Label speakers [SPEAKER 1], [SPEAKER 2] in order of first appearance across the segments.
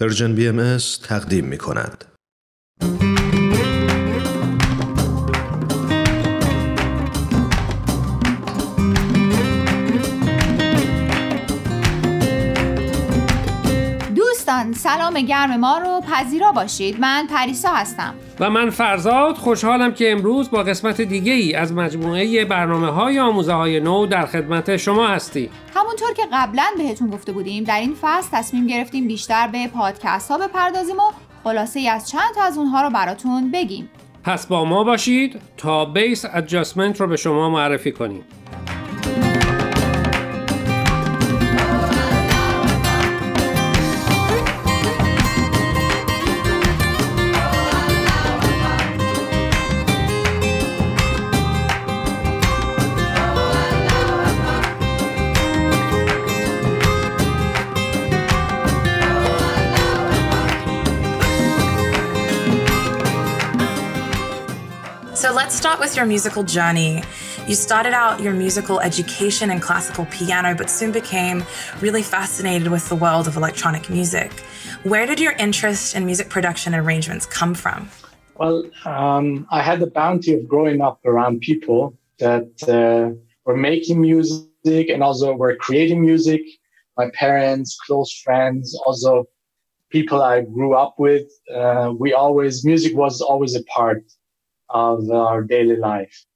[SPEAKER 1] Persian BMS تقدیم می کند.
[SPEAKER 2] دوستان سلام گرم ما رو پذیرا باشید. من پریسا هستم.
[SPEAKER 3] و من فرزاد. خوشحالم که امروز با قسمت دیگه ای از مجموعه برنامه های آموزه های نو در خدمت شما هستی
[SPEAKER 2] همونطور که قبلا بهتون گفته بودیم در این فصل تصمیم گرفتیم بیشتر به پادکست ها بپردازیم و خلاصه ای از چند تا از اونها رو براتون بگیم.
[SPEAKER 3] پس با ما باشید تا بیس ادجاستمنت رو به شما معرفی کنیم.
[SPEAKER 4] Let's start with your musical journey. You started out your musical education in classical piano, but soon became really fascinated with the world of electronic music. Where did your interest in music production and arrangements come from?
[SPEAKER 5] Well, um, I had the bounty of growing up around people that uh, were making music and also were creating music. My parents, close friends, also people I grew up with. Uh, we always, music was always a part of our daily life.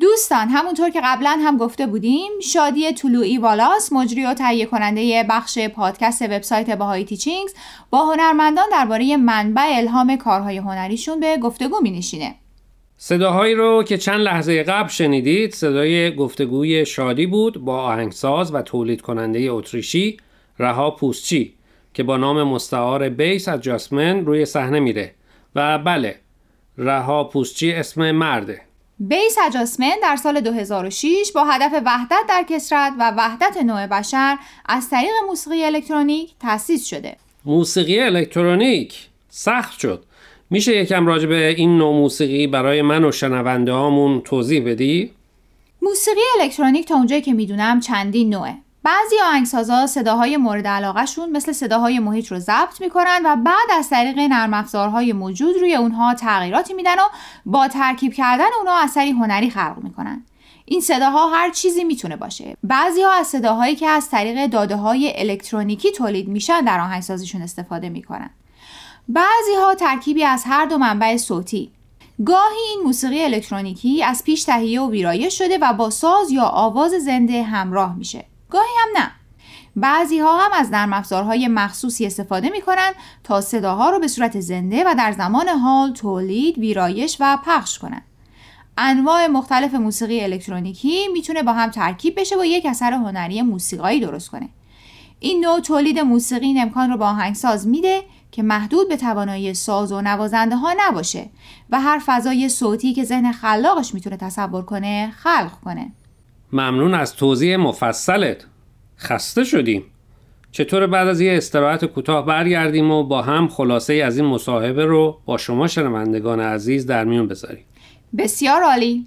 [SPEAKER 2] دوستان همونطور که قبلا هم گفته بودیم شادی طلوعی والاس مجری و تهیه کننده بخش پادکست وبسایت باهای تیچینگز با هنرمندان درباره منبع الهام کارهای هنریشون به گفتگو می نشینه.
[SPEAKER 3] صداهایی رو که چند لحظه قبل شنیدید صدای گفتگوی شادی بود با آهنگساز و تولید کننده اتریشی رها پوستچی که با نام مستعار بیس ادجاستمنت روی صحنه میره و بله رها پوستچی اسم مرده
[SPEAKER 2] بیس اجاسمن در سال 2006 با هدف وحدت در کسرت و وحدت نوع بشر از طریق موسیقی الکترونیک تأسیس شده.
[SPEAKER 3] موسیقی الکترونیک سخت شد میشه یکم راجع به این نوع موسیقی برای من و شنونده هامون توضیح بدی؟
[SPEAKER 2] موسیقی الکترونیک تا اونجایی که می‌دونم چندین نوعه. بعضی آهنگسازا صداهای مورد علاقهشون مثل صداهای محیط رو ضبط می‌کنن و بعد از طریق نرم افزارهای موجود روی اونها تغییراتی میدن و با ترکیب کردن اونها اثری هنری خلق می‌کنن. این صداها هر چیزی می‌تونه باشه. بعضی ها از صداهایی که از طریق داده های الکترونیکی تولید میشن در آهنگسازیشون استفاده می‌کنن. بعضی ها ترکیبی از هر دو منبع صوتی گاهی این موسیقی الکترونیکی از پیش تهیه و ویرایش شده و با ساز یا آواز زنده همراه میشه. گاهی هم نه. بعضی ها هم از نرم افزارهای مخصوصی استفاده می کنند تا صداها رو به صورت زنده و در زمان حال تولید، ویرایش و پخش کنند. انواع مختلف موسیقی الکترونیکی می‌تونه با هم ترکیب بشه و یک اثر هنری موسیقایی درست کنه. این نوع تولید موسیقی این امکان رو با آهنگساز میده که محدود به توانایی ساز و نوازنده ها نباشه و هر فضای صوتی که ذهن خلاقش می‌تونه تصور کنه خلق کنه.
[SPEAKER 3] ممنون از توضیح مفصلت. خسته شدیم. چطور بعد از یه استراحت کوتاه برگردیم و با هم خلاصه از این مصاحبه رو با شما شنوندگان عزیز در میون بذاریم؟
[SPEAKER 2] بسیار عالی.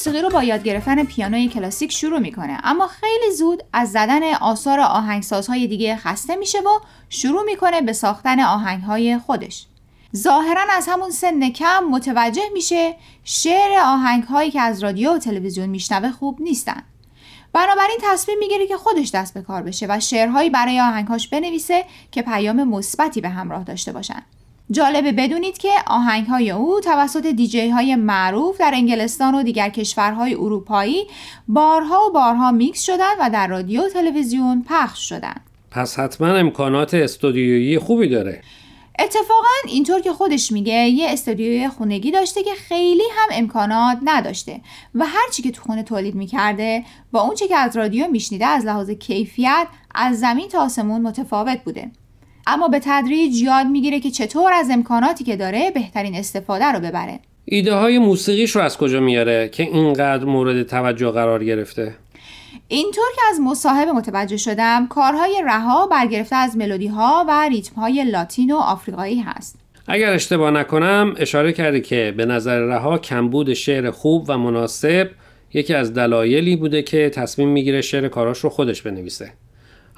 [SPEAKER 2] موسیقی رو با یاد گرفتن پیانوی کلاسیک شروع می‌کنه. اما خیلی زود از زدن آثار آهنگسازهای دیگه خسته میشه و شروع می‌کنه به ساختن آهنگهای خودش. ظاهرا از همون سن کم متوجه میشه شعر آهنگهایی که از رادیو و تلویزیون میشنوه خوب نیستن. بنابراین تصمیم می‌گیره که خودش دست به کار بشه و شعرهایی برای آهنگهاش بنویسه که پیام مثبتی به همراه داشته باشن. جالبه بدونید که آهنگ های او توسط دیجی های معروف در انگلستان و دیگر کشورهای اروپایی بارها و بارها میکس شدن و در رادیو و تلویزیون پخش شدن.
[SPEAKER 3] پس حتما امکانات استودیویی خوبی داره
[SPEAKER 2] اتفاقا اینطور که خودش میگه یه استودیوی خونگی داشته که خیلی هم امکانات نداشته و هرچی که تو خونه تولید می‌کرده با اونچه که از رادیو میشنیده از لحاظ کیفیت از زمین تا آسمون متفاوت بوده اما به تدریج یاد می‌گیره که چطور از امکاناتی که داره بهترین استفاده رو ببره.
[SPEAKER 3] ایده های موسیقیش رو از کجا میاره که اینقدر مورد توجه قرار گرفته؟
[SPEAKER 2] اینطور که از مصاحبه متوجه شدم کارهای رها برگرفته از ملودی ها و ریتم های لاتین و آفریقایی هست.
[SPEAKER 3] اگر اشتباه نکنم اشاره کرده که به نظر رها کمبود شعر خوب و مناسب یکی از دلایلی بوده که تصمیم می‌گیره شعر کاراش رو خودش بنویسه.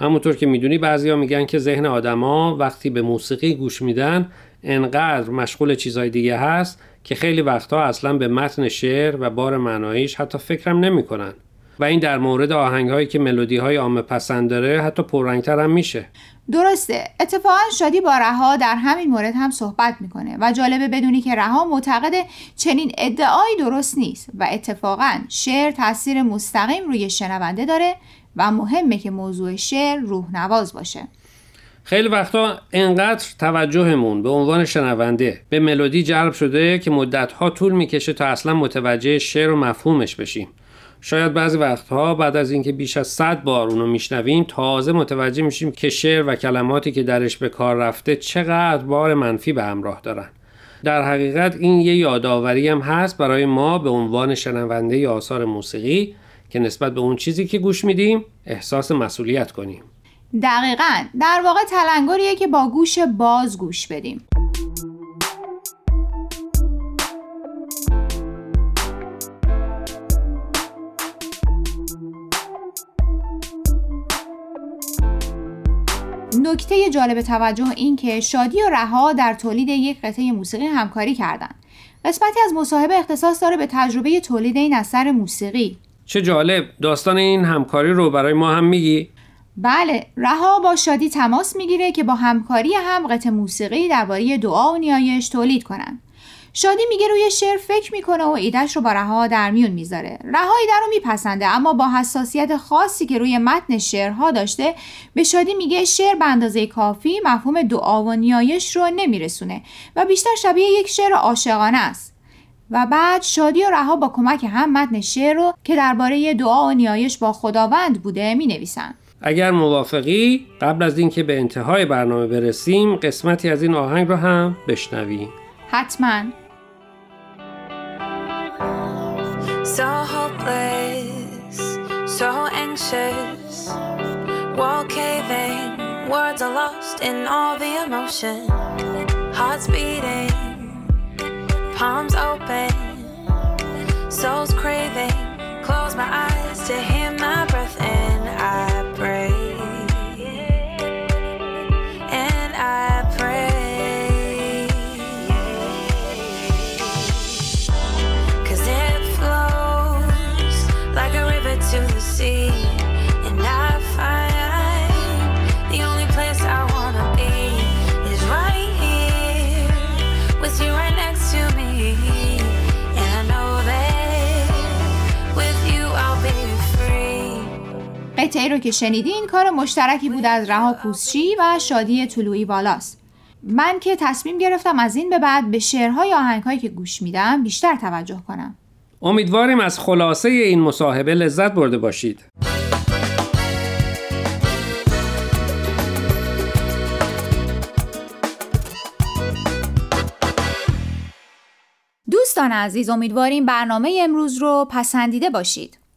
[SPEAKER 3] همونطور که می‌دونی بعضیا میگن که ذهن آدما وقتی به موسیقی گوش میدن انقدر مشغول چیزای دیگه هست که خیلی وقتها اصلا به متن شعر و بار معناییش حتی فکرم نمی‌کنن. و این در مورد آهنگ هایی که ملودی های عامه پسند داره حتی پررنگتر هم میشه.
[SPEAKER 2] درسته. اتفاقا شادی با رها در همین مورد هم صحبت می‌کنه و جالبه بدونی که رها معتقد چنین ادعایی درست نیست و اتفاقا شعر تاثیر مستقیم روی شنونده داره و مهمه که موضوع شعر روح نواز باشه.
[SPEAKER 3] خیلی وقتا انقدر توجهمون به عنوان شنونده به ملودی جلب شده که مدتها طول می‌کشه تا اصلا متوجه شعر و مفهومش بشیم. شاید بعضی وقتها بعد از اینکه بیش از 100 بار اونو میشنویم تازه متوجه میشیم که شعر و کلماتی که درش به کار رفته چقدر بار منفی به همراه دارن. در حقیقت این یه یادآوری هم هست برای ما به عنوان شنونده آثار موسیقی که نسبت به اون چیزی که گوش میدیم احساس مسئولیت کنیم
[SPEAKER 2] دقیقا در واقع تلنگریه که با گوش باز گوش بدیم نکته جالب توجه این که شادی و رها در تولید یک قطعه موسیقی همکاری کردند. قسمتی از مصاحبه اختصاص داره به تجربه تولید این اثر موسیقی.
[SPEAKER 3] چه جالب داستان این همکاری رو برای ما هم میگی؟
[SPEAKER 2] بله رها با شادی تماس می‌گیره که با همکاری هم قطع موسیقی درباره دعا و نیایش تولید کنند. شادی میگه روی شعر فکر می‌کنه و ایدهش رو با رها در میون می‌ذاره رها ایده رو میپسنده اما با حساسیت خاصی که روی متن شعرها داشته به شادی میگه شعر به اندازه کافی مفهوم دعا و نیایش رو نمیرسونه و بیشتر شبیه یک شعر عاشقانه است و بعد شادی و رها با کمک هم متن شعر رو که درباره دعا و نیایش با خداوند بوده می نویسن.
[SPEAKER 3] اگر موافقی قبل از اینکه به انتهای برنامه برسیم قسمتی از این آهنگ رو هم بشنویم
[SPEAKER 2] حتما
[SPEAKER 6] So hopeless, so anxious, wall caving, words are lost in all the emotion. Hearts beating, palms open, souls craving. Close my eyes to hear
[SPEAKER 2] قطعه رو که شنیدین کار مشترکی بود از رها پوسچی و شادی طلوعی بالاست من که تصمیم گرفتم از این به بعد به شعرهای آهنگهایی که گوش میدم بیشتر توجه کنم.
[SPEAKER 3] امیدواریم از خلاصه این مصاحبه لذت برده باشید.
[SPEAKER 2] دوستان عزیز امیدواریم برنامه امروز رو پسندیده باشید.